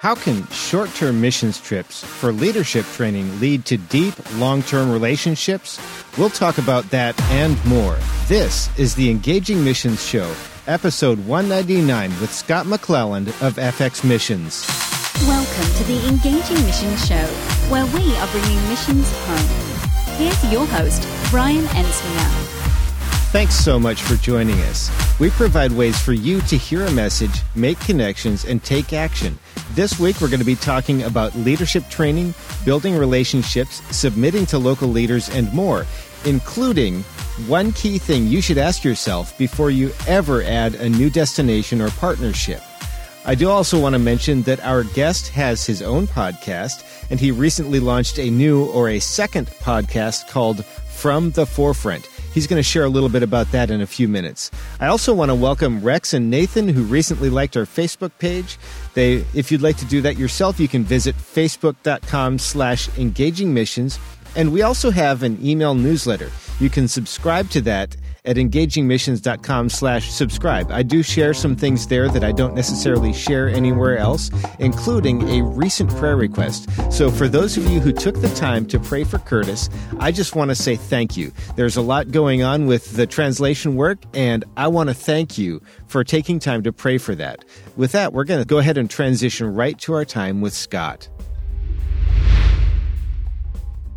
How can short term missions trips for leadership training lead to deep, long term relationships? We'll talk about that and more. This is the Engaging Missions Show, episode 199 with Scott McClelland of FX Missions. Welcome to the Engaging Missions Show, where we are bringing missions home. Here's your host, Brian Ensminger. Thanks so much for joining us. We provide ways for you to hear a message, make connections, and take action. This week, we're going to be talking about leadership training, building relationships, submitting to local leaders, and more, including one key thing you should ask yourself before you ever add a new destination or partnership. I do also want to mention that our guest has his own podcast, and he recently launched a new or a second podcast called From the Forefront. He's going to share a little bit about that in a few minutes. I also want to welcome Rex and Nathan, who recently liked our Facebook page. They, if you'd like to do that yourself, you can visit facebook.com slash engaging missions. And we also have an email newsletter. You can subscribe to that at engagingmissions.com slash subscribe. I do share some things there that I don't necessarily share anywhere else, including a recent prayer request. So for those of you who took the time to pray for Curtis, I just want to say thank you. There's a lot going on with the translation work, and I want to thank you for taking time to pray for that. With that, we're going to go ahead and transition right to our time with Scott.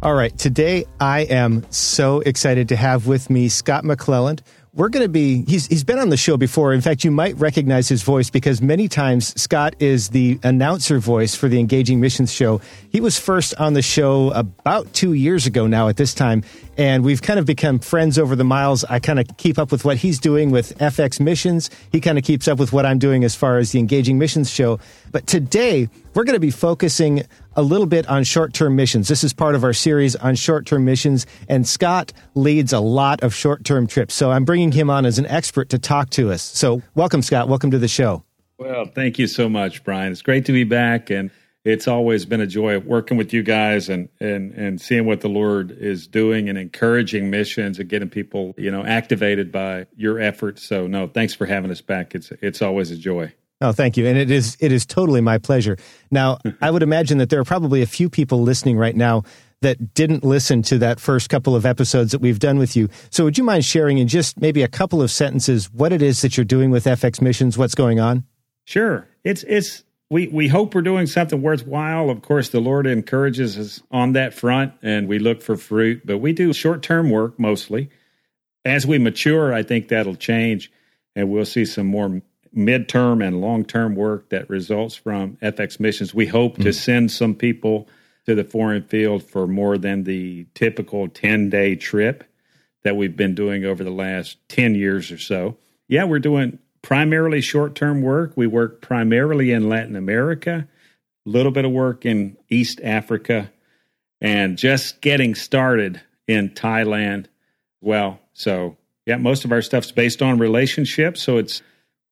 All right. Today, I am so excited to have with me Scott McClelland. We're going to be, he's, he's been on the show before. In fact, you might recognize his voice because many times Scott is the announcer voice for the Engaging Missions show. He was first on the show about two years ago now at this time, and we've kind of become friends over the miles. I kind of keep up with what he's doing with FX Missions. He kind of keeps up with what I'm doing as far as the Engaging Missions show. But today, we're going to be focusing a little bit on short term missions. This is part of our series on short term missions, and Scott leads a lot of short term trips. So I'm bringing him on as an expert to talk to us. So welcome, Scott. Welcome to the show. Well, thank you so much, Brian. It's great to be back. And it's always been a joy working with you guys and, and, and seeing what the Lord is doing and encouraging missions and getting people, you know, activated by your efforts. So no, thanks for having us back. It's, it's always a joy. Oh, thank you. And it is it is totally my pleasure. Now, I would imagine that there are probably a few people listening right now that didn't listen to that first couple of episodes that we've done with you. So would you mind sharing in just maybe a couple of sentences what it is that you're doing with FX Missions, what's going on? Sure. It's it's we we hope we're doing something worthwhile. Of course, the Lord encourages us on that front and we look for fruit, but we do short-term work mostly. As we mature, I think that'll change and we'll see some more midterm and long term work that results from FX missions. We hope mm-hmm. to send some people to the foreign field for more than the typical 10 day trip that we've been doing over the last 10 years or so. Yeah, we're doing primarily short term work. We work primarily in Latin America, a little bit of work in East Africa, and just getting started in Thailand. Well, so yeah, most of our stuff's based on relationships. So it's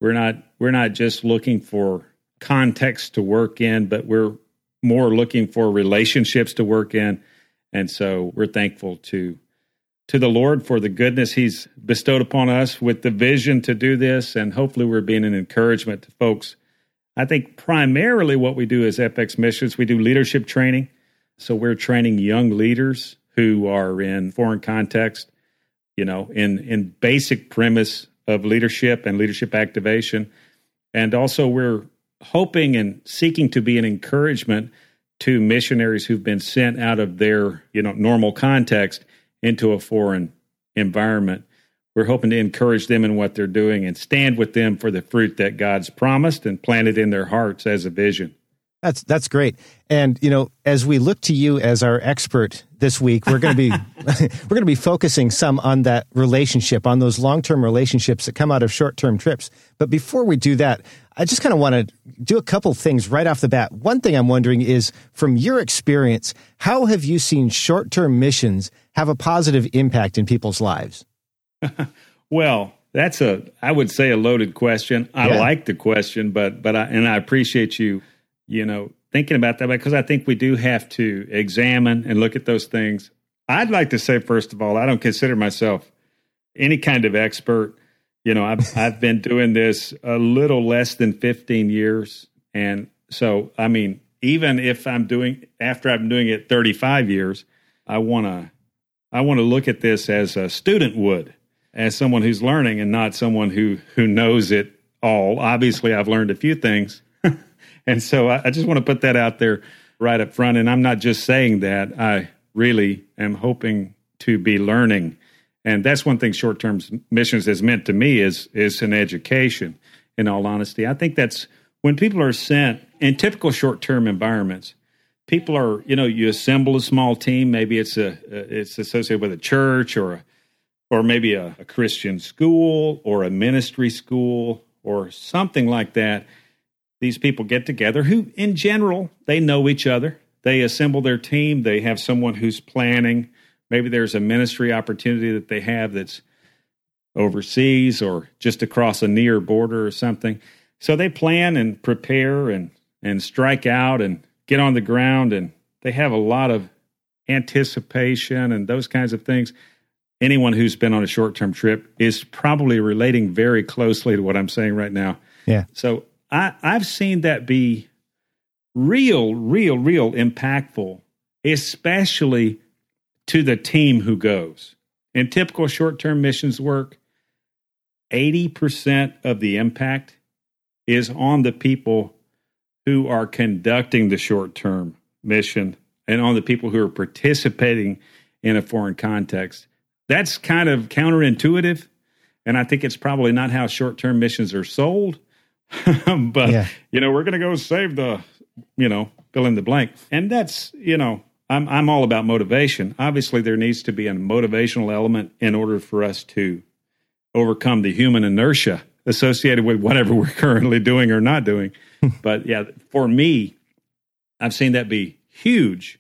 we're not we're not just looking for context to work in, but we're more looking for relationships to work in. And so we're thankful to to the Lord for the goodness He's bestowed upon us with the vision to do this, and hopefully we're being an encouragement to folks. I think primarily what we do is FX missions. We do leadership training. So we're training young leaders who are in foreign context, you know, in in basic premise of leadership and leadership activation. And also, we're hoping and seeking to be an encouragement to missionaries who've been sent out of their you know normal context into a foreign environment we're hoping to encourage them in what they're doing and stand with them for the fruit that God's promised and planted in their hearts as a vision. That's that's great. And you know, as we look to you as our expert this week, we're going to be we're going to be focusing some on that relationship, on those long-term relationships that come out of short-term trips. But before we do that, I just kind of want to do a couple things right off the bat. One thing I'm wondering is from your experience, how have you seen short-term missions have a positive impact in people's lives? well, that's a I would say a loaded question. I yeah. like the question, but but I and I appreciate you you know, thinking about that because I think we do have to examine and look at those things. I'd like to say, first of all, I don't consider myself any kind of expert. You know, I've, I've been doing this a little less than 15 years. And so, I mean, even if I'm doing, after I'm doing it 35 years, I want to, I want to look at this as a student would, as someone who's learning and not someone who, who knows it all. Obviously, I've learned a few things and so I, I just want to put that out there right up front. And I'm not just saying that, I really am hoping to be learning. And that's one thing short term missions has meant to me is is an education, in all honesty. I think that's when people are sent in typical short term environments, people are, you know, you assemble a small team, maybe it's a it's associated with a church or a, or maybe a, a Christian school or a ministry school or something like that these people get together who, in general, they know each other. They assemble their team. They have someone who's planning. Maybe there's a ministry opportunity that they have that's overseas or just across a near border or something. So they plan and prepare and, and strike out and get on the ground. And they have a lot of anticipation and those kinds of things. Anyone who's been on a short term trip is probably relating very closely to what I'm saying right now. Yeah. So I, I've seen that be real, real, real impactful, especially to the team who goes. In typical short term missions work, 80% of the impact is on the people who are conducting the short term mission and on the people who are participating in a foreign context. That's kind of counterintuitive. And I think it's probably not how short term missions are sold. but yeah. you know, we're going to go save the, you know, fill in the blank, and that's you know, I'm I'm all about motivation. Obviously, there needs to be a motivational element in order for us to overcome the human inertia associated with whatever we're currently doing or not doing. but yeah, for me, I've seen that be huge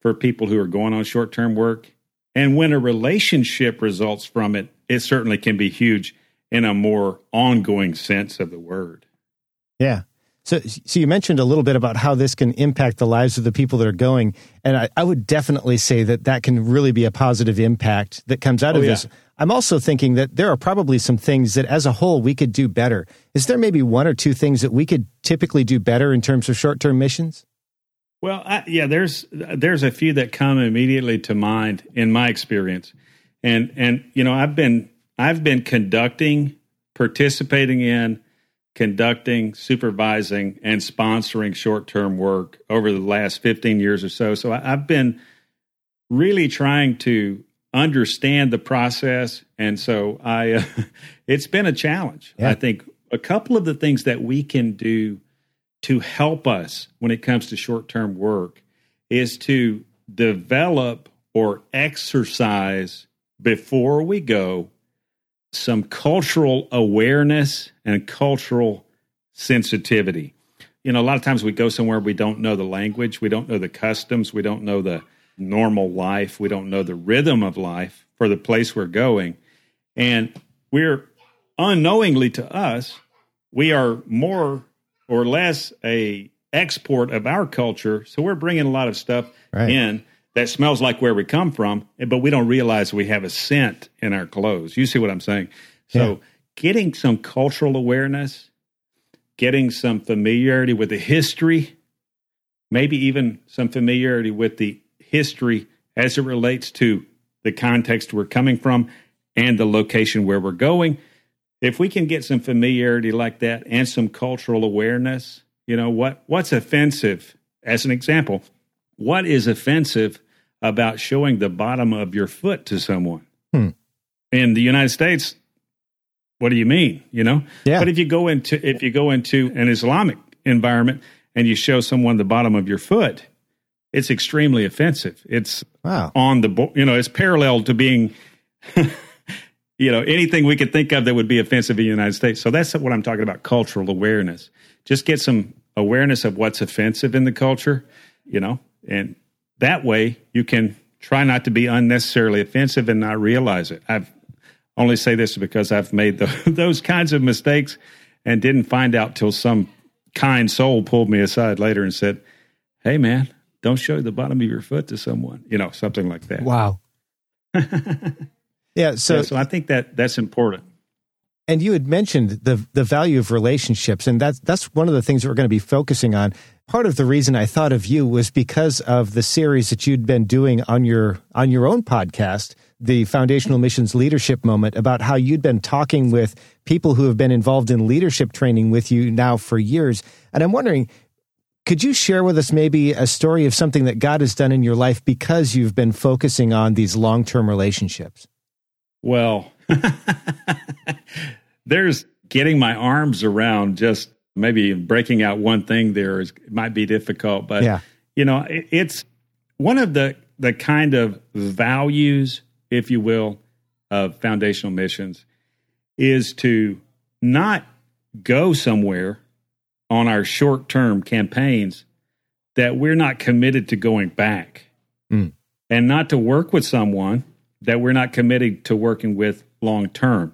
for people who are going on short term work. And when a relationship results from it, it certainly can be huge in a more ongoing sense of the word. Yeah. So, so you mentioned a little bit about how this can impact the lives of the people that are going, and I, I would definitely say that that can really be a positive impact that comes out oh, of yeah. this. I'm also thinking that there are probably some things that, as a whole, we could do better. Is there maybe one or two things that we could typically do better in terms of short-term missions? Well, I, yeah, there's there's a few that come immediately to mind in my experience, and and you know I've been I've been conducting, participating in conducting, supervising, and sponsoring short term work over the last 15 years or so. So I've been really trying to understand the process. And so I, uh, it's been a challenge. Yeah. I think a couple of the things that we can do to help us when it comes to short term work is to develop or exercise before we go some cultural awareness and cultural sensitivity. You know, a lot of times we go somewhere we don't know the language, we don't know the customs, we don't know the normal life, we don't know the rhythm of life for the place we're going. And we're unknowingly to us, we are more or less a export of our culture. So we're bringing a lot of stuff right. in that smells like where we come from, eh, but we don't realize we have a scent in our clothes. You see what I'm saying? So, yeah. getting some cultural awareness, getting some familiarity with the history, maybe even some familiarity with the history as it relates to the context we're coming from and the location where we're going. If we can get some familiarity like that and some cultural awareness, you know what what's offensive as an example what is offensive about showing the bottom of your foot to someone? Hmm. in the United States, what do you mean? You know? Yeah. But if you go into if you go into an Islamic environment and you show someone the bottom of your foot, it's extremely offensive. It's Wow. on the bo- you know it's parallel to being you know anything we could think of that would be offensive in the United States. So that's what I'm talking about cultural awareness. Just get some awareness of what's offensive in the culture, you know, and that way you can try not to be unnecessarily offensive and not realize it. I've only say this because I've made the, those kinds of mistakes and didn't find out till some kind soul pulled me aside later and said, "Hey man, don't show the bottom of your foot to someone." You know, something like that. Wow. yeah. So, Yeah, so I think that that's important. And you had mentioned the the value of relationships, and that's that's one of the things that we're going to be focusing on. Part of the reason I thought of you was because of the series that you'd been doing on your on your own podcast, the Foundational Missions Leadership Moment, about how you'd been talking with people who have been involved in leadership training with you now for years. And I'm wondering, could you share with us maybe a story of something that God has done in your life because you've been focusing on these long term relationships? Well, there's getting my arms around just maybe breaking out one thing there is might be difficult, but Yeah. you know, it, it's one of the the kind of values, if you will, of foundational missions is to not go somewhere on our short term campaigns that we're not committed to going back Mm. and not to work with someone that we're not committed to working with long term.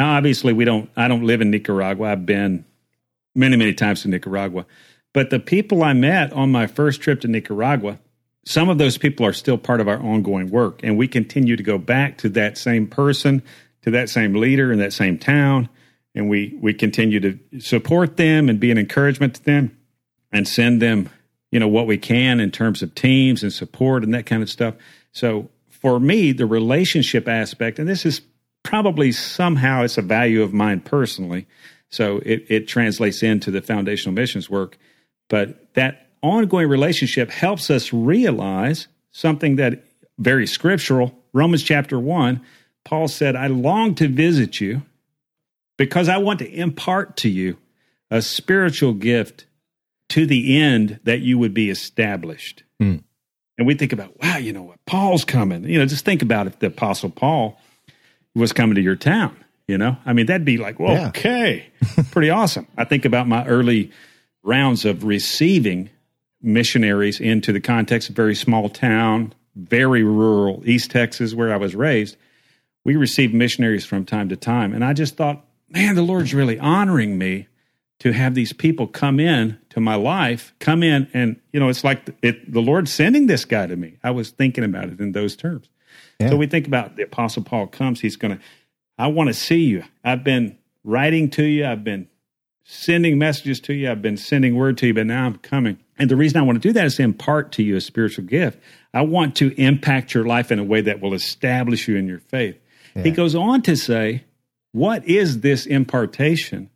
Now, obviously, we don't. I don't live in Nicaragua. I've been many, many times to Nicaragua, but the people I met on my first trip to Nicaragua, some of those people are still part of our ongoing work, and we continue to go back to that same person, to that same leader in that same town, and we we continue to support them and be an encouragement to them, and send them, you know, what we can in terms of teams and support and that kind of stuff. So for me, the relationship aspect, and this is probably somehow it's a value of mine personally. So it, it translates into the foundational missions work. But that ongoing relationship helps us realize something that very scriptural. Romans chapter one, Paul said, I long to visit you because I want to impart to you a spiritual gift to the end that you would be established. Hmm. And we think about, wow, you know what? Paul's coming. You know, just think about if the Apostle Paul was coming to your town. You know, I mean, that'd be like, well, Yeah. okay, pretty awesome. I think about my early rounds of receiving missionaries into the context of very small town, very rural East Texas, where I was raised. We received missionaries from time to time. And I just thought, man, the Lord's really honoring me to have these people come in to my life, come in and, you know, it's like it, the Lord's sending this guy to me. I was thinking about it in those terms. Yeah. So we think about the Apostle Paul comes, he's going to, I want to see you. I've been writing to you, I've been sending messages to you, I've been sending word to you, but now I'm coming. And the reason I want to do that is to impart to you a spiritual gift. I want to impact your life in a way that will establish you in your faith. He goes on to say, What is this impartation?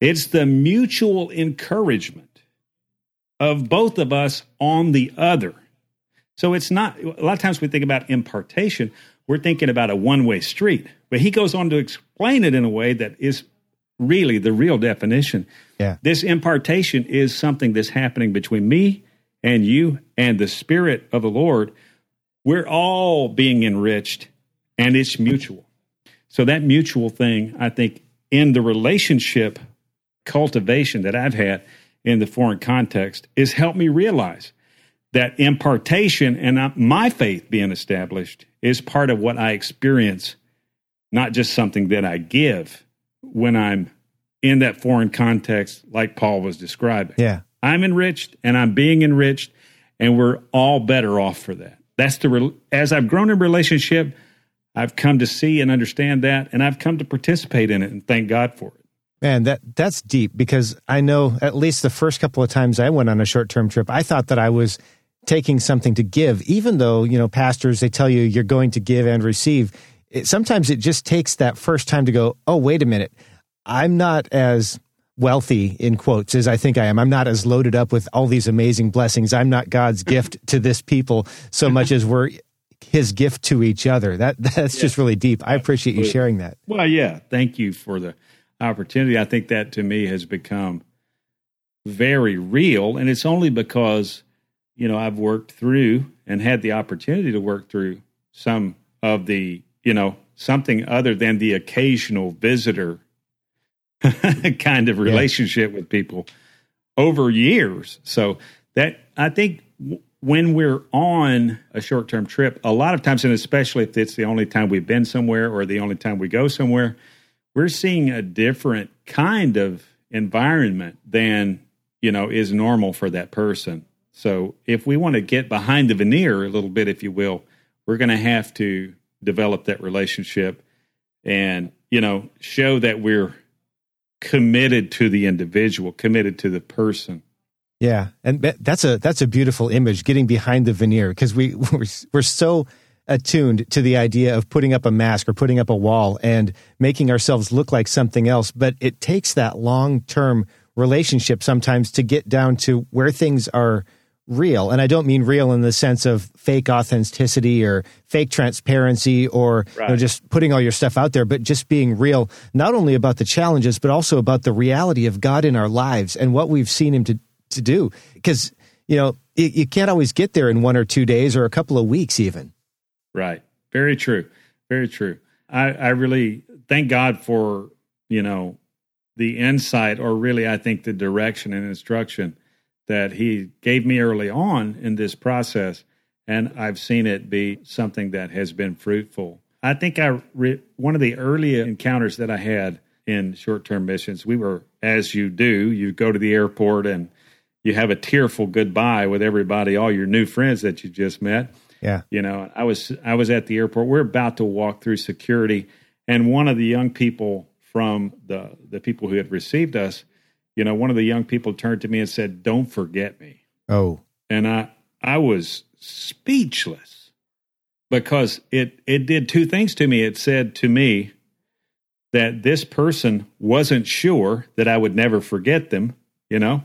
It's the mutual encouragement of both of us on the other. So it's not, a lot of times we think about impartation, we're thinking about a one way street. But he goes on to explain it in a way that is really the real definition. Yeah. This impartation is something that's happening between me and you and the Spirit of the Lord. We're all being enriched and it's mutual. So that mutual thing, I think, in the relationship cultivation that I've had in the foreign context is helped me realize that impartation and my faith being established is part of what I experience, not just something that I give when I'm in that foreign context, like Paul was describing. Yeah. I'm enriched and I'm being enriched, and we're all better off for that. That's the re- as I've grown in relationship, I've come to see and understand that, and I've come to participate in it and thank God for it. Man, that that's deep because I know at least the first couple of times I went on a short term trip, I thought that I was taking something to give, even though you know pastors they tell you you're going to give and receive. It, sometimes it just takes that first time to go, oh wait a minute, I'm not as wealthy in quotes as I think I am. I'm not as loaded up with all these amazing blessings. I'm not God's gift to this people so much as we're his gift to each other. That that's just really deep. I appreciate you sharing that. Well, yeah, thank you for the opportunity. I think that to me has become very real, and it's only because you know I've worked through and had the opportunity to work through some of the you know something other than the occasional visitor kind of relationship yeah. with people over years. So that I think when we're on a short term trip, a lot of times, and especially if it's the only time we've been somewhere or the only time we go somewhere, we're seeing a different kind of environment than you know is normal for that person. So if we want to get behind the veneer a little bit, if you will, we're going to have to develop that relationship and you know show that we're committed to the individual, committed to the person. Yeah, and that's a that's a beautiful image, getting behind the veneer, because we we're, we're so attuned to the idea of putting up a mask or putting up a wall and making ourselves look like something else. But it takes that long term relationship sometimes to get down to where things are real. And I don't mean real in the sense of fake authenticity or fake transparency or right. you know, just putting all your stuff out there, but just being real, not only about the challenges, but also about the reality of God in our lives and what we've seen Him to, to do. Because, you know, you, you can't always get there in one or two days or a couple of weeks, even. Right. Very true. Very true. I, I really thank God for, you know, the insight or really, I think, the direction and instruction that he gave me early on in this process, and I've seen it be something that has been fruitful. I think I re- one of the early encounters that I had in short-term missions, we were as you do, you go to the airport and you have a tearful goodbye with everybody, all your new friends that you just met. Yeah. You know, I was I was at the airport. We're about to walk through security and one of the young people from the the people who had received us you know, one of the young people turned to me and said, "Don't forget me." Oh, and I I was speechless because it it did two things to me. It said to me that this person wasn't sure that I would never forget them, you know,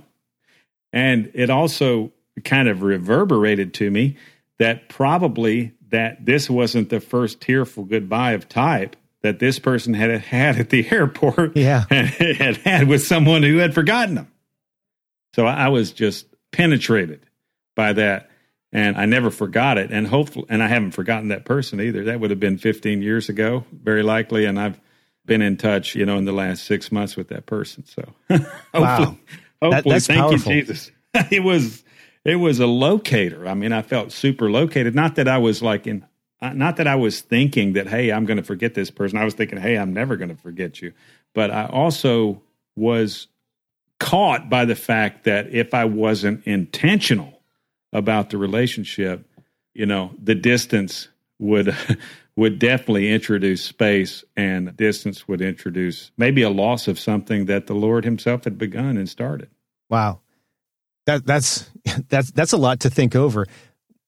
and it also kind of reverberated to me that probably that this wasn't the first tearful goodbye of type that this person had had at the airport yeah. had had with someone who had forgotten them. So I was just penetrated by that. And I never forgot it. And hopefully, and I haven't forgotten that person either. That would have been 15 years ago, very likely. And I've been in touch, you know, in the last six months with that person. So hopefully, wow. hopefully, that, thank powerful. you, Jesus. it was, it was a locator. I mean, I felt super located. Not that I was like in not that I was thinking that, hey, I'm going to forget this person. I was thinking, hey, I'm never going to forget you. But I also was caught by the fact that if I wasn't intentional about the relationship, you know, the distance would would definitely introduce space and distance would introduce maybe a loss of something that the Lord himself had begun and started. Wow. That that's that's that's a lot to think over.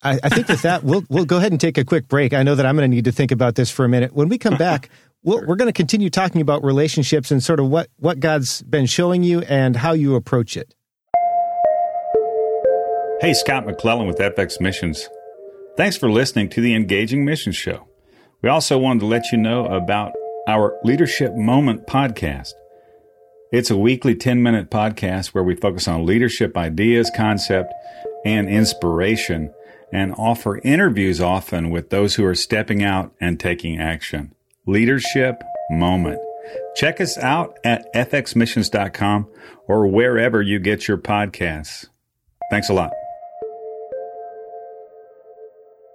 I, I think with that, we'll we'll go ahead and take a quick break. I know that I'm going to need to think about this for a minute. When we come back, we we are going to continue talking about relationships and sort of what what God's been showing you and how you approach it. Hey, Scott McClelland with FX Missions. Thanks for listening to the Engaging Missions Show. We also wanted to let you know about our Leadership Moment podcast. It's a weekly 10 minute podcast where we focus on leadership ideas, concept, and inspiration and offer interviews often with those who are stepping out and taking action. Leadership Moment. Check us out at fxmissions.com or wherever you get your podcasts. Thanks a lot.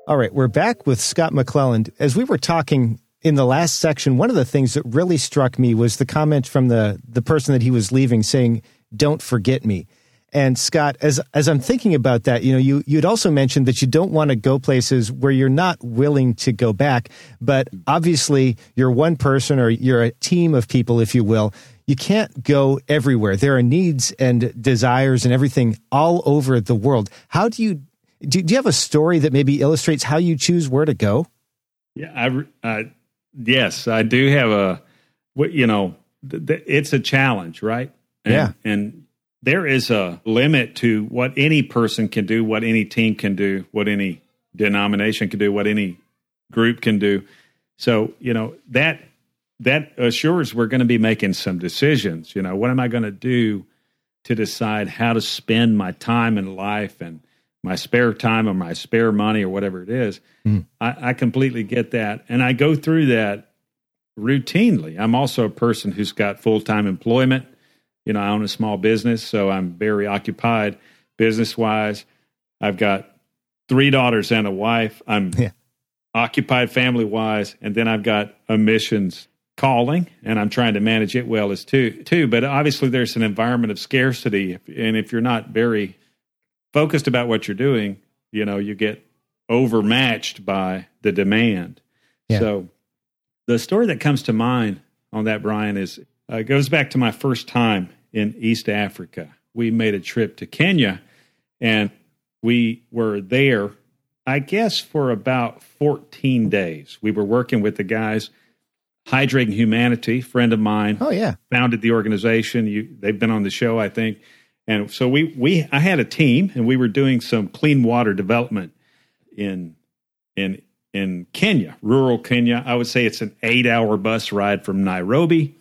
All right, we're back with Scott McClelland. As we were talking in the last section, one of the things that really struck me was the comment from the, the person that he was leaving saying, Don't forget me. And Scott, as as I'm thinking about that, you know, you you'd also mentioned that you don't want to go places where you're not willing to go back. But obviously, you're one person or you're a team of people, if you will. You can't go everywhere. There are needs and desires and everything all over the world. How do you do? Do you have a story that maybe illustrates how you choose where to go? Yeah, I, I yes, I do have a. What you know, it's a challenge, right? And, yeah, and there is a limit to what any person can do, what any team can do, what any denomination can do, what any group can do. So, you know, that that assures we're going to be making some decisions. You know, what am I going to do to decide how to spend my time in life and my spare time or my spare money or whatever it is? Mm. I, I completely get that. And I go through that routinely. I'm also a person who's got full time employment. You know, I own a small business, so I'm very occupied business wise. I've got three daughters and a wife. I'm yeah. occupied family wise, and then I've got a missions calling, and I'm trying to manage it well as too. Too, but obviously there's an environment of scarcity, and if you're not very focused about what you're doing, you know, you get overmatched by the demand. Yeah. So the story that comes to mind on that, Brian, is uh, goes back to my first time in East Africa. We made a trip to Kenya, and we were there, I guess, for about 14 days. We were working with the guys. Hydrating Humanity, friend of mine. Oh yeah, founded the organization. You, they've been on the show, I think. And so we we I had a team, and we were doing some clean water development in in in Kenya, rural Kenya. I would say it's an eight hour bus ride from Nairobi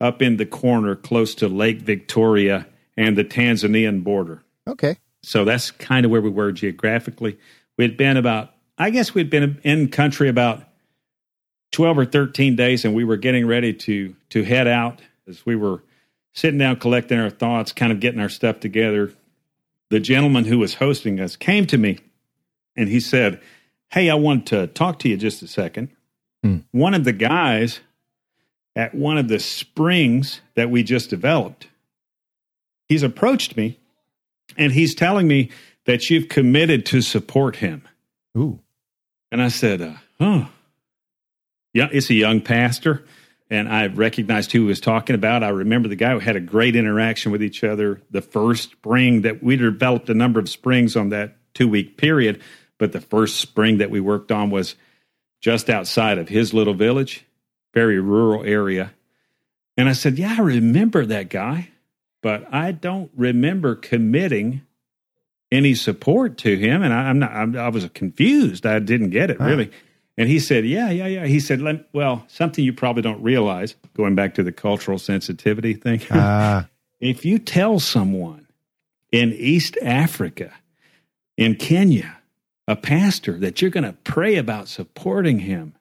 up in the corner close to Lake Victoria and the Tanzanian border. Okay. So that's kind of where we were geographically. We'd been about, I guess we'd been in country about 12 or 13 days and we were getting ready to to head out as we were sitting down collecting our thoughts, kind of getting our stuff together. The gentleman who was hosting us came to me and he said, Hey, I want to talk to you just a second. Hmm. One of the guys at one of the springs that we just developed, he's approached me and he's telling me that you've committed to support him. Ooh. And I said, uh, Oh, yeah, it's a young pastor. And I recognized who he was talking about. I remember the guy who had a great interaction with each other. The first spring that we developed a number of springs on that two week period but the first spring that we worked on was just outside of his little village, very rural area. And I said, Yeah, I remember that guy, but I don't remember committing any support to him. And I, am not, I'm, i was confused. I didn't get it really. And he said, Yeah, yeah, yeah. He said, Well, something you probably don't realize, going back to the cultural sensitivity thing. Uh. if you tell someone in East Africa, in Kenya, a pastor that you're going to pray about supporting him.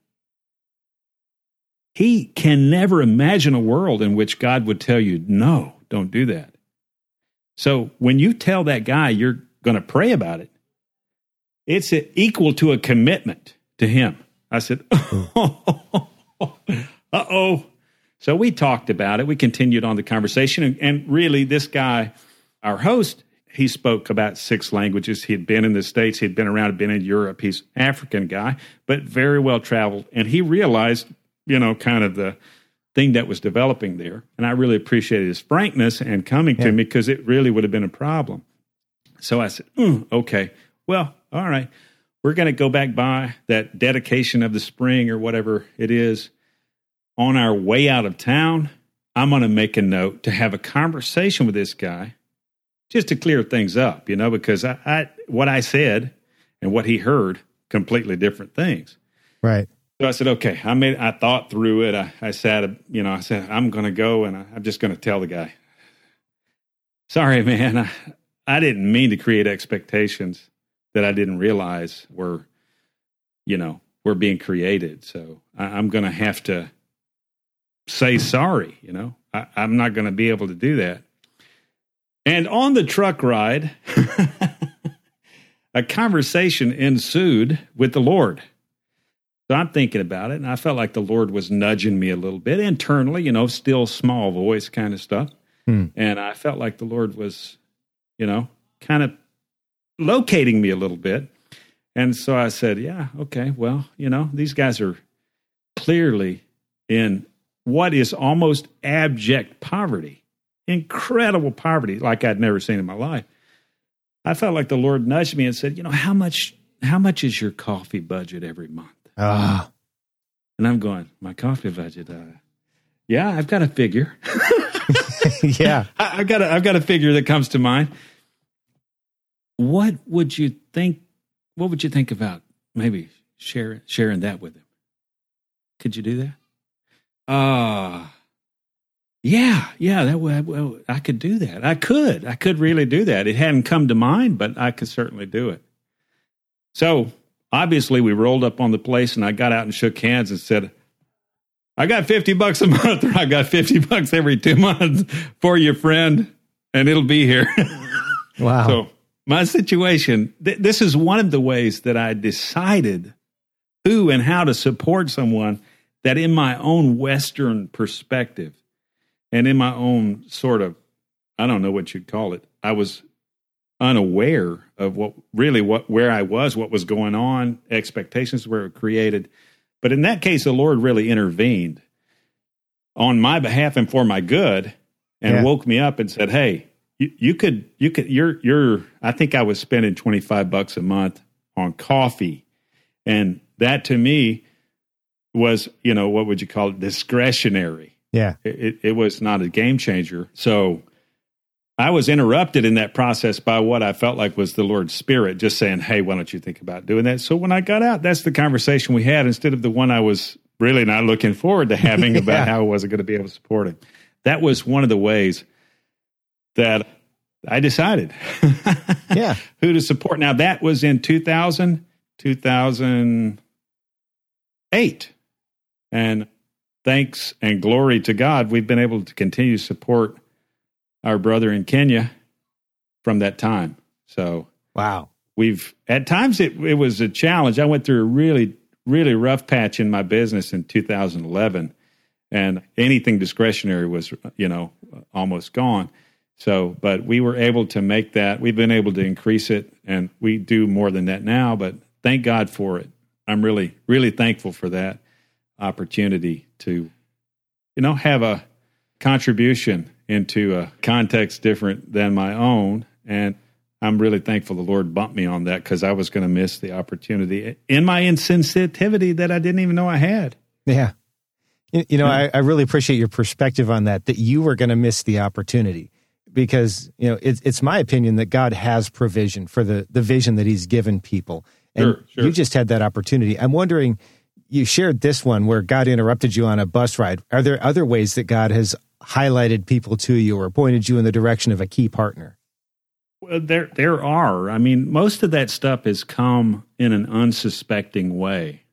He can never imagine a world in which God would tell you, no, don't do that. So when you tell that guy you're going to pray about it, it's equal to a commitment to him. I said, uh oh. So we talked about it. We continued on the conversation. And, and really, this guy, our host, he spoke about six languages. He had been in the States, he'd been around, had been in Europe. He's African guy, but very well traveled. And he realized, you know, kind of the thing that was developing there. And I really appreciated his frankness and coming yeah. to me because it really would have been a problem. So I said, mm, okay, well, all right. We're going to go back by that dedication of the spring or whatever it is. On our way out of town, I'm going to make a note to have a conversation with this guy just to clear things up, you know, because I, I what I said and what he heard completely different things. Right. So I said, okay, I made, I thought through it. I, I said, you know, I said, I'm going to go and I, am just going to tell the guy, sorry, man, I, I didn't mean to create expectations that I didn't realize were, you know, were being created. So I, I'm going to have to say sorry, you know, I, I'm not going to be able to do that. And on the truck ride, a conversation ensued with the Lord. So I'm thinking about it, and I felt like the Lord was nudging me a little bit internally, you know, still small voice kind of stuff. Hmm. And I felt like the Lord was, you know, kind of locating me a little bit. And so I said, Yeah, okay, well, you know, these guys are clearly in what is almost abject poverty incredible poverty like I'd never seen in my life. I felt like the Lord nudged me and said, "You know how much how much is your coffee budget every month?" Ah. And I'm going, "My coffee budget uh, yeah, I've got a figure. yeah. I, have got a, I've got a figure that comes to mind. What would you think what would you think about maybe share, sharing that with him. Could you do that? Uh, yeah, yeah, that well, I could do that. I could, I could really do that. It hadn't come to mind, but I could certainly do it. So obviously, we rolled up on the place, and I got out and shook hands and said, "I got fifty bucks a month, or I got fifty bucks every two months for your friend, and it'll be here." wow. So my situation. Th- this is one of the ways that I decided who and how to support someone that, in my own Western perspective and in my own sort of, I don't know what you'd call it, I was unaware of what really what where I was, what was going on, expectations were created. But in that case, the Lord really intervened on my behalf and for my good and yeah. woke me up and said, Hey, you, you could you could you're you're I think I was spending 25 bucks a month on coffee. And that to me was, you know, what would you call it? Discretionary. Yeah. It, it was not a game changer. So I was interrupted in that process by what I felt like was the Lord's Spirit just saying, Hey, why don't you think about doing that? So when I got out, that's the conversation we had instead of the one I was really not looking forward to having about how I wasn't going to be able to support it. That was one of the ways that I decided yeah. who to support. Now, that was in 2000, 2008. And thanks and glory to God, we've been able to continue to support our brother in Kenya from that time. So, wow. We've at times it, it was a challenge. I went through a really, really rough patch in my business in 2011, and anything discretionary was, you know, almost gone. So, but we were able to make that. We've been able to increase it, and we do more than that now. But thank God for it. I'm really, really thankful for that opportunity to, you know, have a contribution into a context different than my own. And I'm really thankful the Lord bumped me on that because I was going to miss the opportunity in my insensitivity that I didn't even know I had. Yeah. You know, I, I really appreciate your perspective on that, that you were going to miss the opportunity because, you know, it's, it's my opinion that God has provision for the, the vision that he's given people. And sure, sure. you just had that opportunity. I'm wondering, you shared this one where God interrupted you on a bus ride. Are there other ways that God has highlighted people to you or pointed you in the direction of a key partner? Well, there there are. I mean, most of that stuff has come in an unsuspecting way.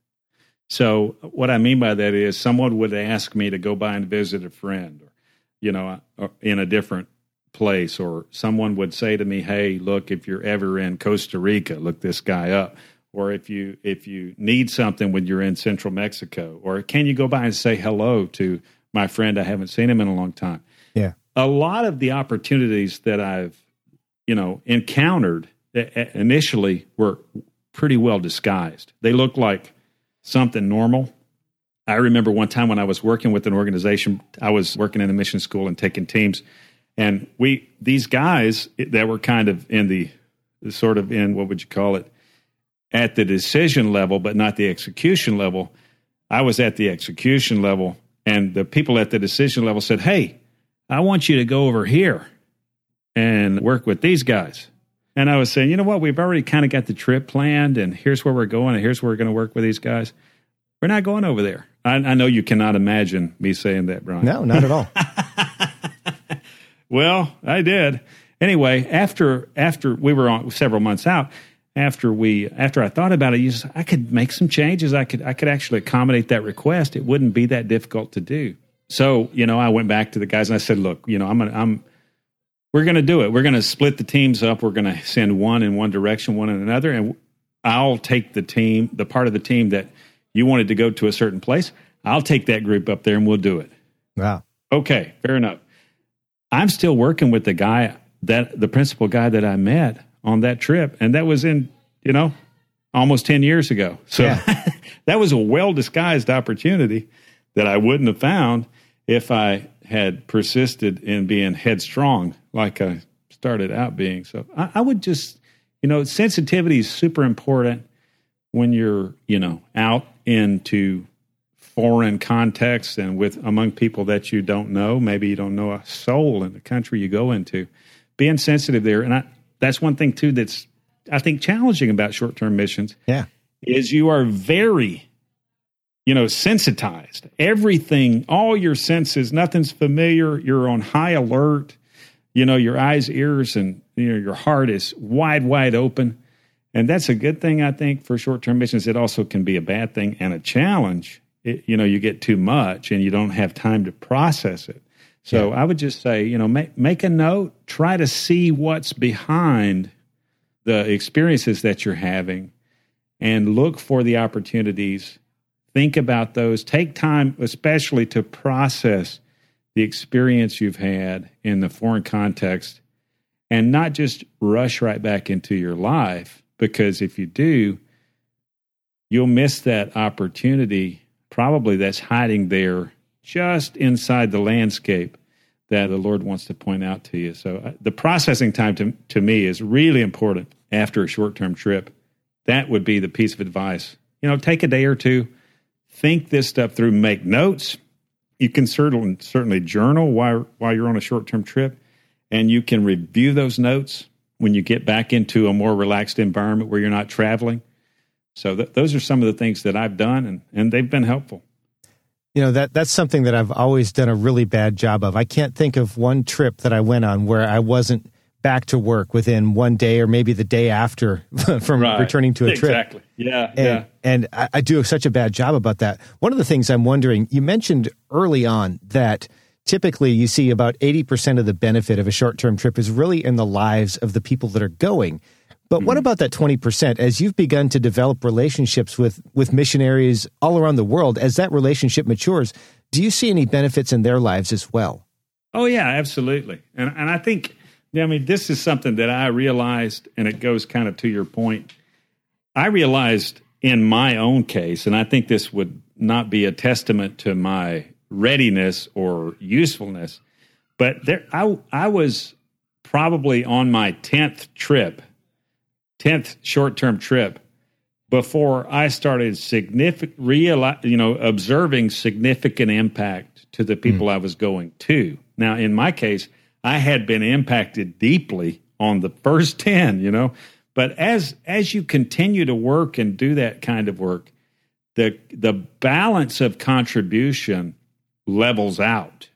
So what I mean by that is someone would ask me to go by and visit a friend, or you know, uh, in a different place, or someone would say to me, "Hey, look, if you're ever in Costa Rica, look this guy up." or if you if you need something when you're in central Mexico, or can you go by and say hello to my friend? I haven't seen him in a long time. Yeah, a lot of the opportunities that I've you know encountered initially were pretty well disguised. They looked like something normal. I remember one time when I was working with an organization, I was working in a mission school and taking teams, and we these guys that were kind of in the sort of in what would you call it at the decision level, but not the execution level. I was at the execution level, and the people at the decision level said, Hey, I want you to go over here and work with these guys. And I was saying, you know what? We've already kind of got the trip planned, and here's where we're going, and here's where we're going to work with these guys. We're not going over there. I, I know you cannot imagine me saying that, Brian. No, not at all. well, I did. Anyway, after after we were on several months out, after we after I thought about it, you just, I could make some changes. I could I could actually accommodate that request. It wouldn't be that difficult to do. So you know, I went back to the guys and I said, look, you know, I'm gonna, I'm we're going to do it. We're going to split the teams up. We're going to send one in one direction, one in another, and I'll take the team, the part of the team that you wanted to go to a certain place. I'll take that group up there and we'll do it. Wow. Okay, fair enough. I'm still working with the guy that the principal guy that I met on that trip. And that was in, you know, almost 10 years ago. So yeah. that was a well disguised opportunity that I wouldn't have found if I had persisted in being headstrong like I started out being. So I, I would just, you know, sensitivity is super important when you're, you know, out into foreign contexts and with among people that you don't know. Maybe you don't know a soul in the country you go into. Being sensitive there, and I, that's one thing too that's I think challenging about short term missions. Yeah, is you are very you know sensitized. Everything all your senses nothing's familiar. You're on high alert. You know your eyes ears and you know your heart is wide wide open. And that's a good thing i think for short-term missions. It also can be a bad thing and a challenge. It, you know you get too much and you don't have time to process it so yeah. i would just say you know make, make a note try to see what's behind the experiences that you're having and look for the opportunities think about those take time especially to process the experience you've had in the foreign context and not just rush right back into your life because if you do you'll miss that opportunity probably that's hiding there just inside the landscape that the Lord wants to point out to you. So uh, the processing time to, to me is really important after a short term trip. That would be the piece of advice. You know, take a day or two, think this stuff through, make notes. You can certainly, certainly journal while, while you're on a short term trip, and you can review those notes when you get back into a more relaxed environment where you're not traveling. So th- those are some of the things that I've done, and, and they've been helpful. You know, that that's something that I've always done a really bad job of. I can't think of one trip that I went on where I wasn't back to work within one day or maybe the day after from right. returning to a trip. Exactly. Yeah. And, yeah. and I, I, do such a bad job about that. One of the things I'm wondering, you mentioned early on that typically you see about 80% of the benefit of a short term trip is really in the lives of the people that are going. But mm-hmm. what about that 20%? As you've begun to develop relationships with, with missionaries all around the world, as that relationship matures, do you see any benefits in their lives as well? Oh, yeah, absolutely. And, and I think, I mean, this is something that I realized, and it goes kind of to your point. I realized in my own case, and I think this would not be a testament to my readiness or usefulness, but there, I, I was probably on my 10th trip 10th short term trip before I started significant, real, you know, observing significant impact to the people mm. I was going to. Now, in my case, I had been impacted deeply on the first 10, you know, but as as you continue to work and do that kind of work, the the balance of contribution levels out.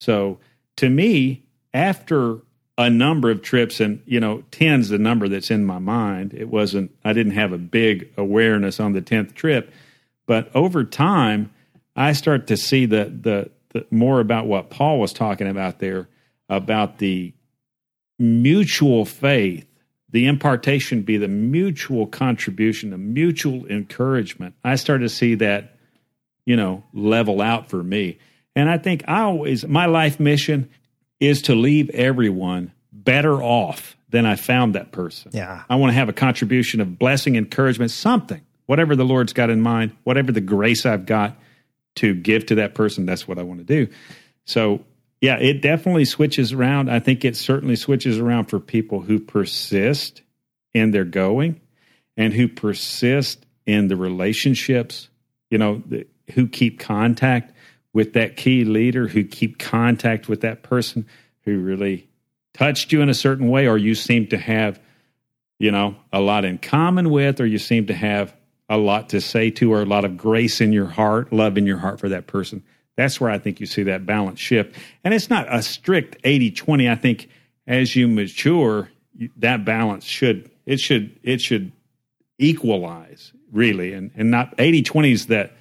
So, to me, after a number of trips and you know 10's the number that's in my mind. It wasn't i didn't have a big awareness on the 10th trip but over time i start to see the, the, the more about what paul was talking about there about the mutual faith the impartation be the mutual contribution the mutual encouragement. I started to see that you know level out for me. And i think i always my life mission is to leave everyone better off than I found that person. Yeah. I want to have a contribution of blessing, encouragement, something, whatever the Lord's got in mind, whatever the grace I've got to give to that person, that's what I want to do. So, yeah, it definitely switches around. I think it certainly switches around for people who persist in their going and who persist in the relationships, you know, who keep contact with that key leader, who keep contact with that person who really touched you in a certain way, or you seem to have, you know, a lot in common with, or you seem to have a lot to say to, or a lot of grace in your heart, love in your heart for that person. That's where I think you see that balance shift. And it's not a strict 80 20. I think as you mature, that balance should, it should, it should equalize really. And, and not 80 20 is that,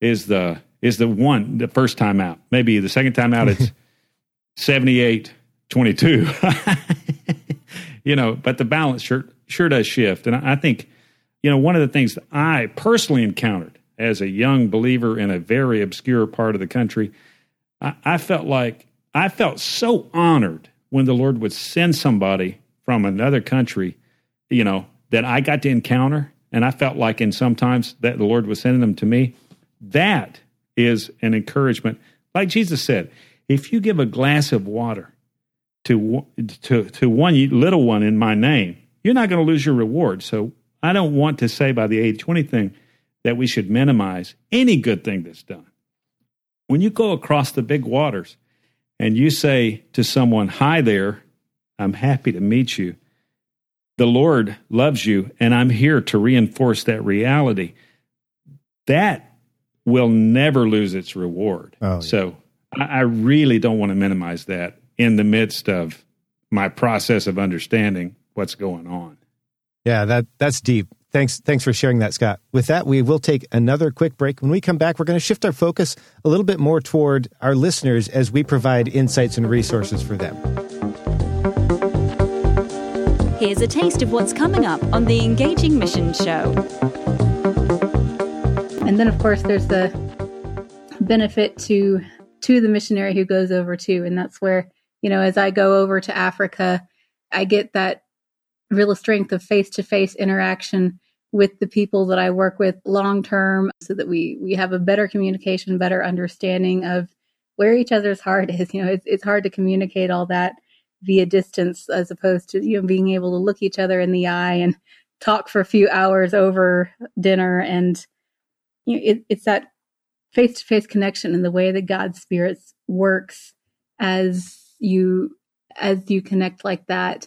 is the, is the one, the first time out. Maybe the second time out, it's 78 22. you know, but the balance sure sure does shift. And I think, you know, one of the things that I personally encountered as a young believer in a very obscure part of the country, I, I felt like I felt so honored when the Lord would send somebody from another country, you know, that I got to encounter. And I felt like in sometimes that the Lord was sending them to me. That is an encouragement. Like Jesus said, if you give a glass of water to to to one little one in my name, you're not going to lose your reward. So I don't want to say by the 80-20 thing that we should minimize any good thing that's done. When you go across the big waters and you say to someone, "Hi there, I'm happy to meet you," the Lord loves you, and I'm here to reinforce that reality. That will never lose its reward. Oh, yeah. So I, I really don't want to minimize that in the midst of my process of understanding what's going on. Yeah, that that's deep. Thanks thanks for sharing that, Scott. With that, we will take another quick break. When we come back, we're going to shift our focus a little bit more toward our listeners as we provide insights and resources for them. Here's a taste of what's coming up on the Engaging Mission Show. And then of course there's the benefit to to the missionary who goes over too and that's where, you know, as I go over to Africa, I get that real strength of face to face interaction with the people that I work with long term so that we we have a better communication, better understanding of where each other's heart is. You know, it's it's hard to communicate all that via distance as opposed to you know being able to look each other in the eye and talk for a few hours over dinner and you know, it, it's that face to face connection and the way that God's spirit works as you as you connect like that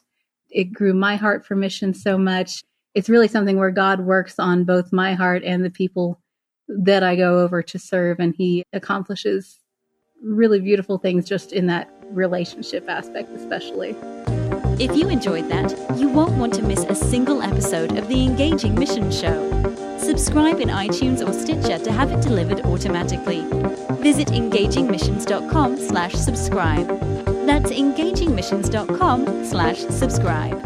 it grew my heart for mission so much. It's really something where God works on both my heart and the people that I go over to serve, and He accomplishes really beautiful things just in that relationship aspect, especially. If you enjoyed that, you won't want to miss a single episode of the Engaging Mission Show. Subscribe in iTunes or Stitcher to have it delivered automatically. Visit engagingmissions.com slash subscribe. That's engagingmissions.com slash subscribe.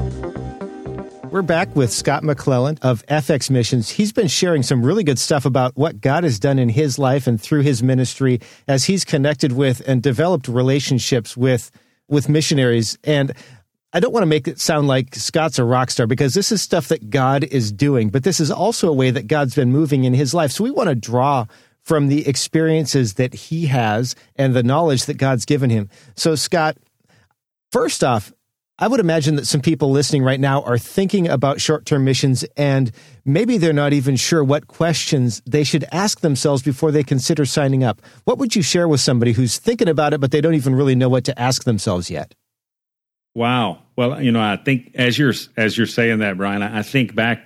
We're back with Scott McClelland of FX Missions. He's been sharing some really good stuff about what God has done in his life and through his ministry as he's connected with and developed relationships with with missionaries. And I don't want to make it sound like Scott's a rock star because this is stuff that God is doing, but this is also a way that God's been moving in his life. So we want to draw from the experiences that he has and the knowledge that God's given him. So, Scott, first off, I would imagine that some people listening right now are thinking about short term missions and maybe they're not even sure what questions they should ask themselves before they consider signing up. What would you share with somebody who's thinking about it, but they don't even really know what to ask themselves yet? Wow. Well, you know, I think as you're as you're saying that, Brian, I think back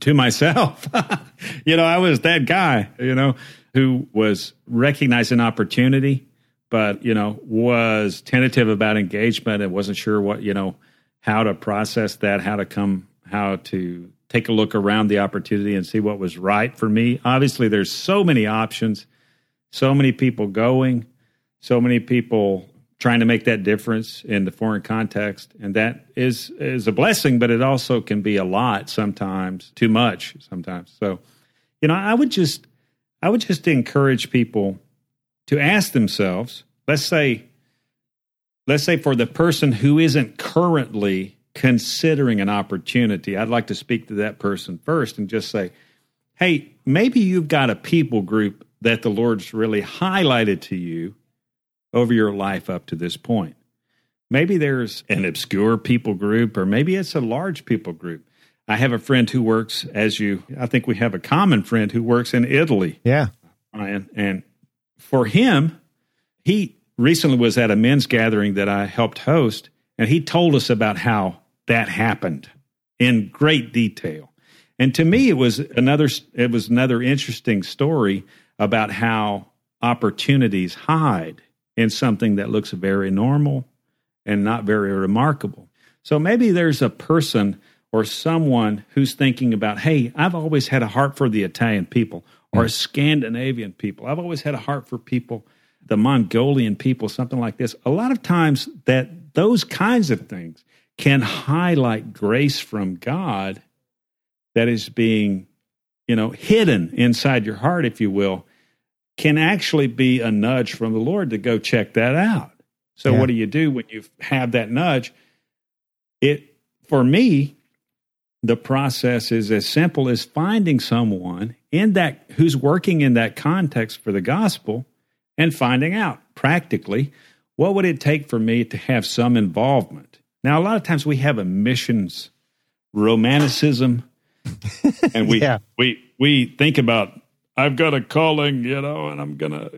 to myself. you know, I was that guy. You know, who was recognizing opportunity, but you know was tentative about engagement and wasn't sure what you know how to process that, how to come, how to take a look around the opportunity and see what was right for me. Obviously, there's so many options, so many people going, so many people trying to make that difference in the foreign context. And that is is a blessing but it also can be a lot sometimes too much sometimes. So you know i would just I would just encourage people to ask themselves, let's say, let's say for the person who isn't currently considering an opportunity, I'd like to speak to that person first and just say, hey, maybe you've got a people group that the Lord's really highlighted to you over your life up to this point. Maybe there's an obscure people group, or maybe it's a large people group. I have a friend who works, as you, I think we have a common friend who works in Italy. Yeah. And, and for him, he recently was at a men's gathering that I helped host, and he told us about how that happened in great detail. And to me, it was another, it was another interesting story about how opportunities hide in something that looks very normal and not very remarkable. So maybe there's a person or someone who's thinking about, hey, I've always had a heart for the Italian people or mm. Scandinavian people. I've always had a heart for people, the Mongolian people, something like this. A lot of times that those kinds of things can highlight grace from God that is being, you know, hidden inside your heart, if you will, can actually be a nudge from the Lord to go check that out. So yeah. what do you do when you have that nudge? It for me, the process is as simple as finding someone in that who's working in that context for the gospel and finding out practically what would it take for me to have some involvement. Now, a lot of times we have a missions romanticism, and we yeah. we we think about I've got a calling, you know, and I'm gonna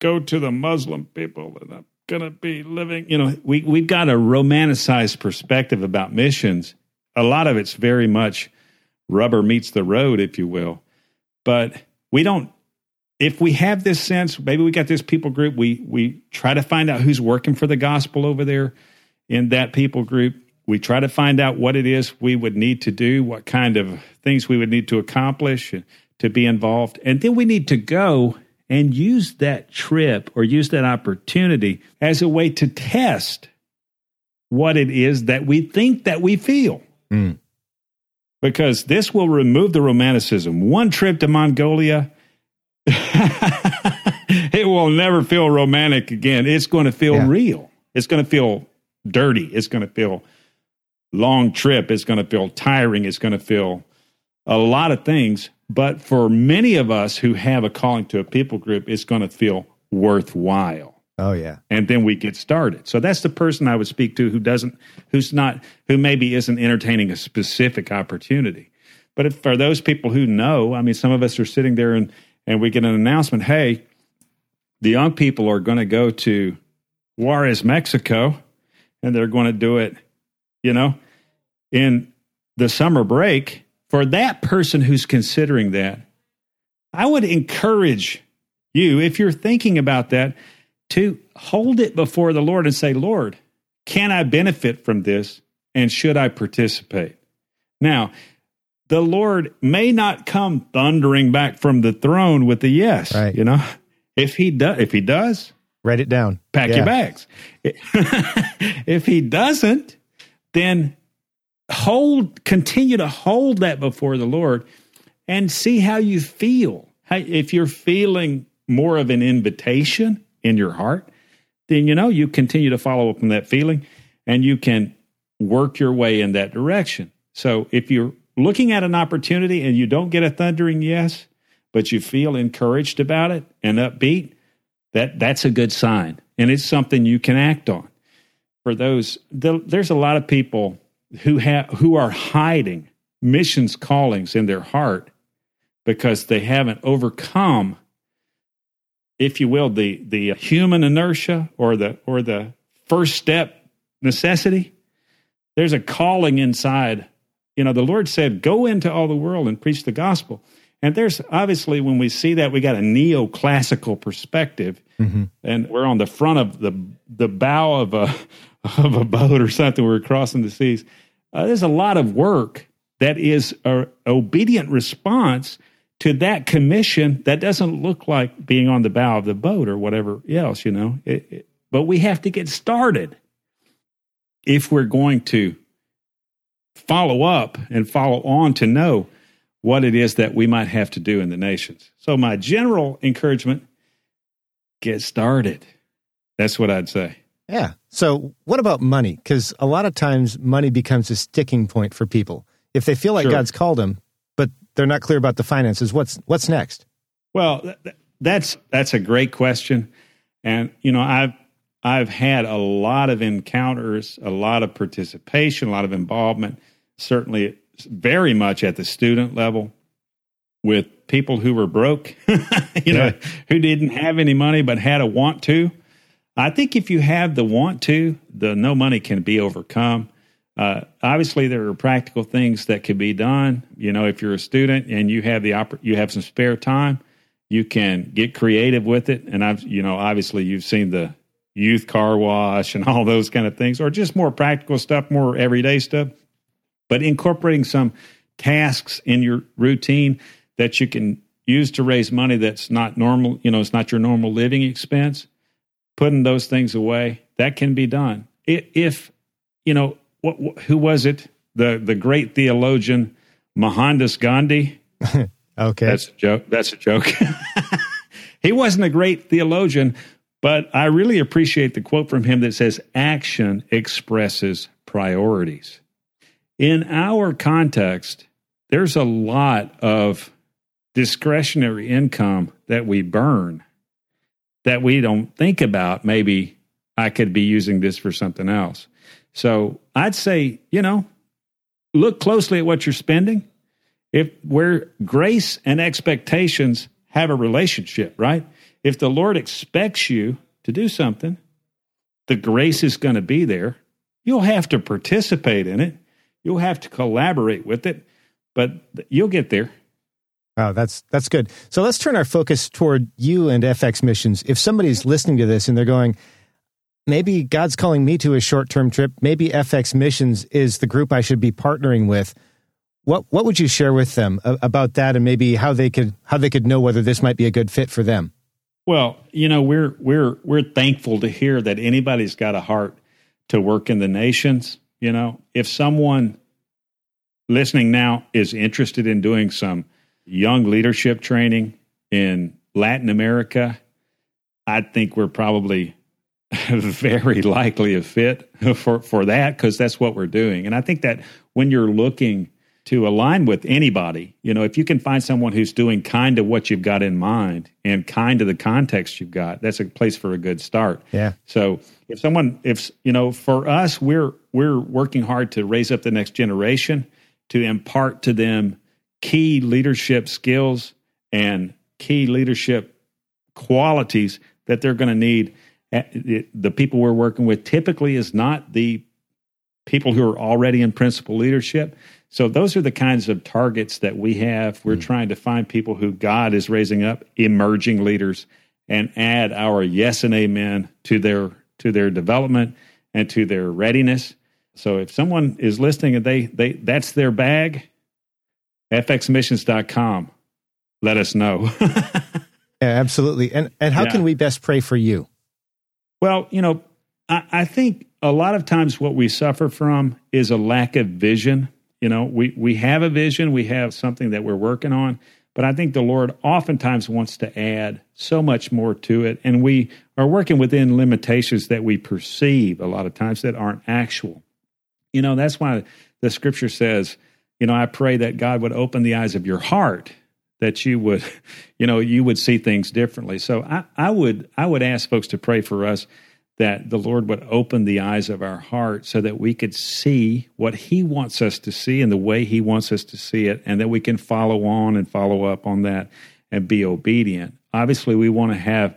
go to the Muslim people, and I'm gonna be living, you know, we we've got a romanticized perspective about missions a lot of it's very much rubber meets the road, if you will. But we don't. If we have this sense, maybe we got this people group. We we try to find out who's working for the gospel over there in that people group. We try to find out what it is we would need to do, what kind of things we would need to accomplish to be involved, and then we need to go and use that trip or use that opportunity as a way to test what it is that we think that we feel. Mm. Because this will remove the romanticism. One trip to Mongolia, it will never feel romantic again. It's going to feel yeah. real. It's going to feel dirty. It's going to feel long trip. It's going to feel tiring. It's going to feel a lot of things. But for many of us who have a calling to a people group, it's going to feel worthwhile. Oh yeah. And then we get started. So that's the person I would speak to who doesn't who's not who maybe isn't entertaining a specific opportunity. But if, for those people who know, I mean some of us are sitting there and and we get an announcement, "Hey, the young people are going to go to Juarez, Mexico, and they're going to do it, you know, in the summer break." For that person who's considering that, I would encourage you if you're thinking about that to hold it before the Lord and say, Lord, can I benefit from this and should I participate? Now, the Lord may not come thundering back from the throne with a yes. Right. You know, if he does, if he does, write it down. Pack yeah. your bags. if he doesn't, then hold, continue to hold that before the Lord and see how you feel. if you're feeling more of an invitation in your heart, then you know you continue to follow up on that feeling and you can work your way in that direction. So if you're looking at an opportunity and you don't get a thundering yes, but you feel encouraged about it and upbeat, that that's a good sign and it's something you can act on. For those the, there's a lot of people who have who are hiding missions callings in their heart because they haven't overcome if you will, the the human inertia or the or the first step necessity. There's a calling inside. You know, the Lord said, "Go into all the world and preach the gospel." And there's obviously when we see that we got a neoclassical perspective, mm-hmm. and we're on the front of the the bow of a of a boat or something. We're crossing the seas. Uh, there's a lot of work that is an obedient response to that commission that doesn't look like being on the bow of the boat or whatever else, you know. It, it, but we have to get started if we're going to follow up and follow on to know what it is that we might have to do in the nations. So, my general encouragement get started. That's what I'd say. Yeah. So, what about money? Because a lot of times money becomes a sticking point for people. If they feel like sure. God's called them, but they're not clear about the finances. What's what's next? Well, that's that's a great question, and you know I've I've had a lot of encounters, a lot of participation, a lot of involvement, certainly very much at the student level with people who were broke, you know, who didn't have any money but had a want to. I think if you have the want to, the no money can be overcome. Uh, obviously, there are practical things that can be done. You know, if you're a student and you have the oppor- you have some spare time, you can get creative with it. And I've, you know, obviously you've seen the youth car wash and all those kind of things, or just more practical stuff, more everyday stuff. But incorporating some tasks in your routine that you can use to raise money that's not normal, you know, it's not your normal living expense. Putting those things away that can be done if you know what, who was it? The the great theologian Mohandas Gandhi. okay, that's a joke. That's a joke. he wasn't a great theologian, but I really appreciate the quote from him that says, "Action expresses priorities." In our context, there's a lot of discretionary income that we burn that we don't think about. Maybe I could be using this for something else. So I'd say, you know, look closely at what you're spending. If where grace and expectations have a relationship, right? If the Lord expects you to do something, the grace is going to be there. You'll have to participate in it. You'll have to collaborate with it, but you'll get there. Oh, that's that's good. So let's turn our focus toward you and FX missions. If somebody's listening to this and they're going, maybe God's calling me to a short term trip, maybe FX missions is the group I should be partnering with. What what would you share with them about that, and maybe how they could how they could know whether this might be a good fit for them? Well, you know, we're we're we're thankful to hear that anybody's got a heart to work in the nations. You know, if someone listening now is interested in doing some young leadership training in Latin America, I think we're probably very likely a fit for, for that because that's what we're doing. And I think that when you're looking to align with anybody, you know, if you can find someone who's doing kind of what you've got in mind and kind of the context you've got, that's a place for a good start. Yeah. So if someone, if, you know, for us, we're, we're working hard to raise up the next generation to impart to them key leadership skills and key leadership qualities that they're going to need. The people we're working with typically is not the people who are already in principal leadership. So those are the kinds of targets that we have. We're mm. trying to find people who God is raising up, emerging leaders, and add our yes and amen to their to their development and to their readiness. So if someone is listening and they they that's their bag, fxmissions.com. Let us know. yeah, absolutely. And and how yeah. can we best pray for you? Well, you know, I, I think a lot of times what we suffer from is a lack of vision. You know, we we have a vision, we have something that we're working on, but I think the Lord oftentimes wants to add so much more to it, and we are working within limitations that we perceive a lot of times that aren't actual. You know, that's why the Scripture says you know, I pray that God would open the eyes of your heart that you would, you know, you would see things differently. So I, I would I would ask folks to pray for us that the Lord would open the eyes of our heart so that we could see what He wants us to see and the way He wants us to see it, and that we can follow on and follow up on that and be obedient. Obviously, we want to have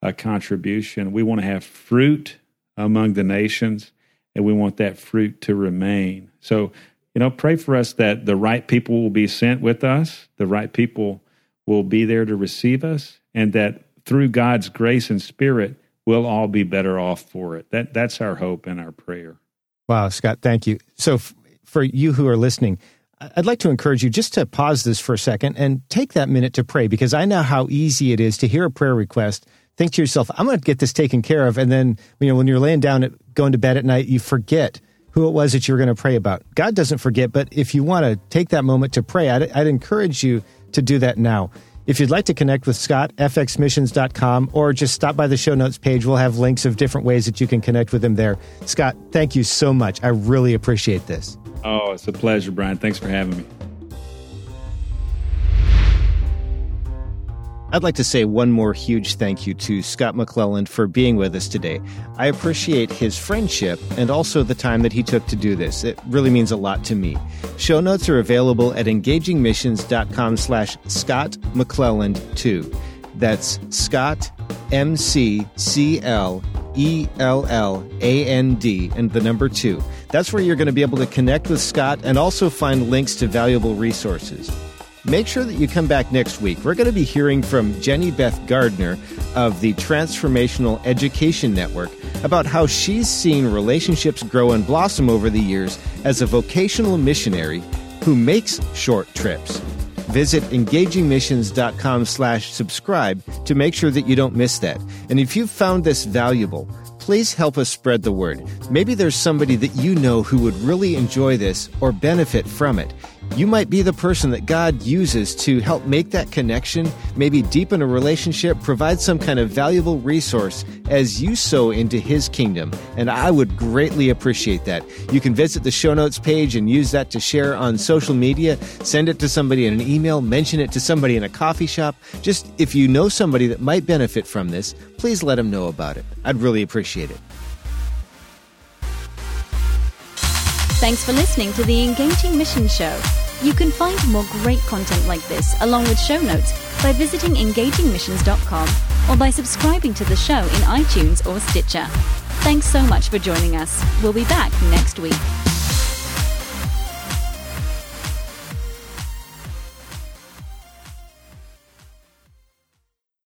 a contribution. We want to have fruit among the nations, and we want that fruit to remain. So you know, pray for us that the right people will be sent with us, the right people will be there to receive us, and that through God's grace and spirit, we'll all be better off for it. That that's our hope and our prayer. Wow, Scott, thank you. So f- for you who are listening, I'd like to encourage you just to pause this for a second and take that minute to pray because I know how easy it is to hear a prayer request, think to yourself, I'm going to get this taken care of, and then you know when you're laying down at, going to bed at night, you forget who it was that you were going to pray about. God doesn't forget, but if you want to take that moment to pray, I'd, I'd encourage you to do that now. If you'd like to connect with Scott, fxmissions.com, or just stop by the show notes page, we'll have links of different ways that you can connect with him there. Scott, thank you so much. I really appreciate this. Oh, it's a pleasure, Brian. Thanks for having me. I'd like to say one more huge thank you to Scott McClelland for being with us today. I appreciate his friendship and also the time that he took to do this. It really means a lot to me. Show notes are available at engagingmissions.com slash Scott McClelland 2. That's Scott M C C L E L L A N D and the number 2. That's where you're going to be able to connect with Scott and also find links to valuable resources. Make sure that you come back next week. We're going to be hearing from Jenny Beth Gardner of the Transformational Education Network about how she's seen relationships grow and blossom over the years as a vocational missionary who makes short trips. Visit engagingmissions.com slash subscribe to make sure that you don't miss that. And if you've found this valuable, please help us spread the word. Maybe there's somebody that you know who would really enjoy this or benefit from it. You might be the person that God uses to help make that connection, maybe deepen a relationship, provide some kind of valuable resource as you sow into His kingdom. And I would greatly appreciate that. You can visit the show notes page and use that to share on social media, send it to somebody in an email, mention it to somebody in a coffee shop. Just if you know somebody that might benefit from this, please let them know about it. I'd really appreciate it. Thanks for listening to the Engaging Mission Show. You can find more great content like this, along with show notes, by visiting engagingmissions.com or by subscribing to the show in iTunes or Stitcher. Thanks so much for joining us. We'll be back next week.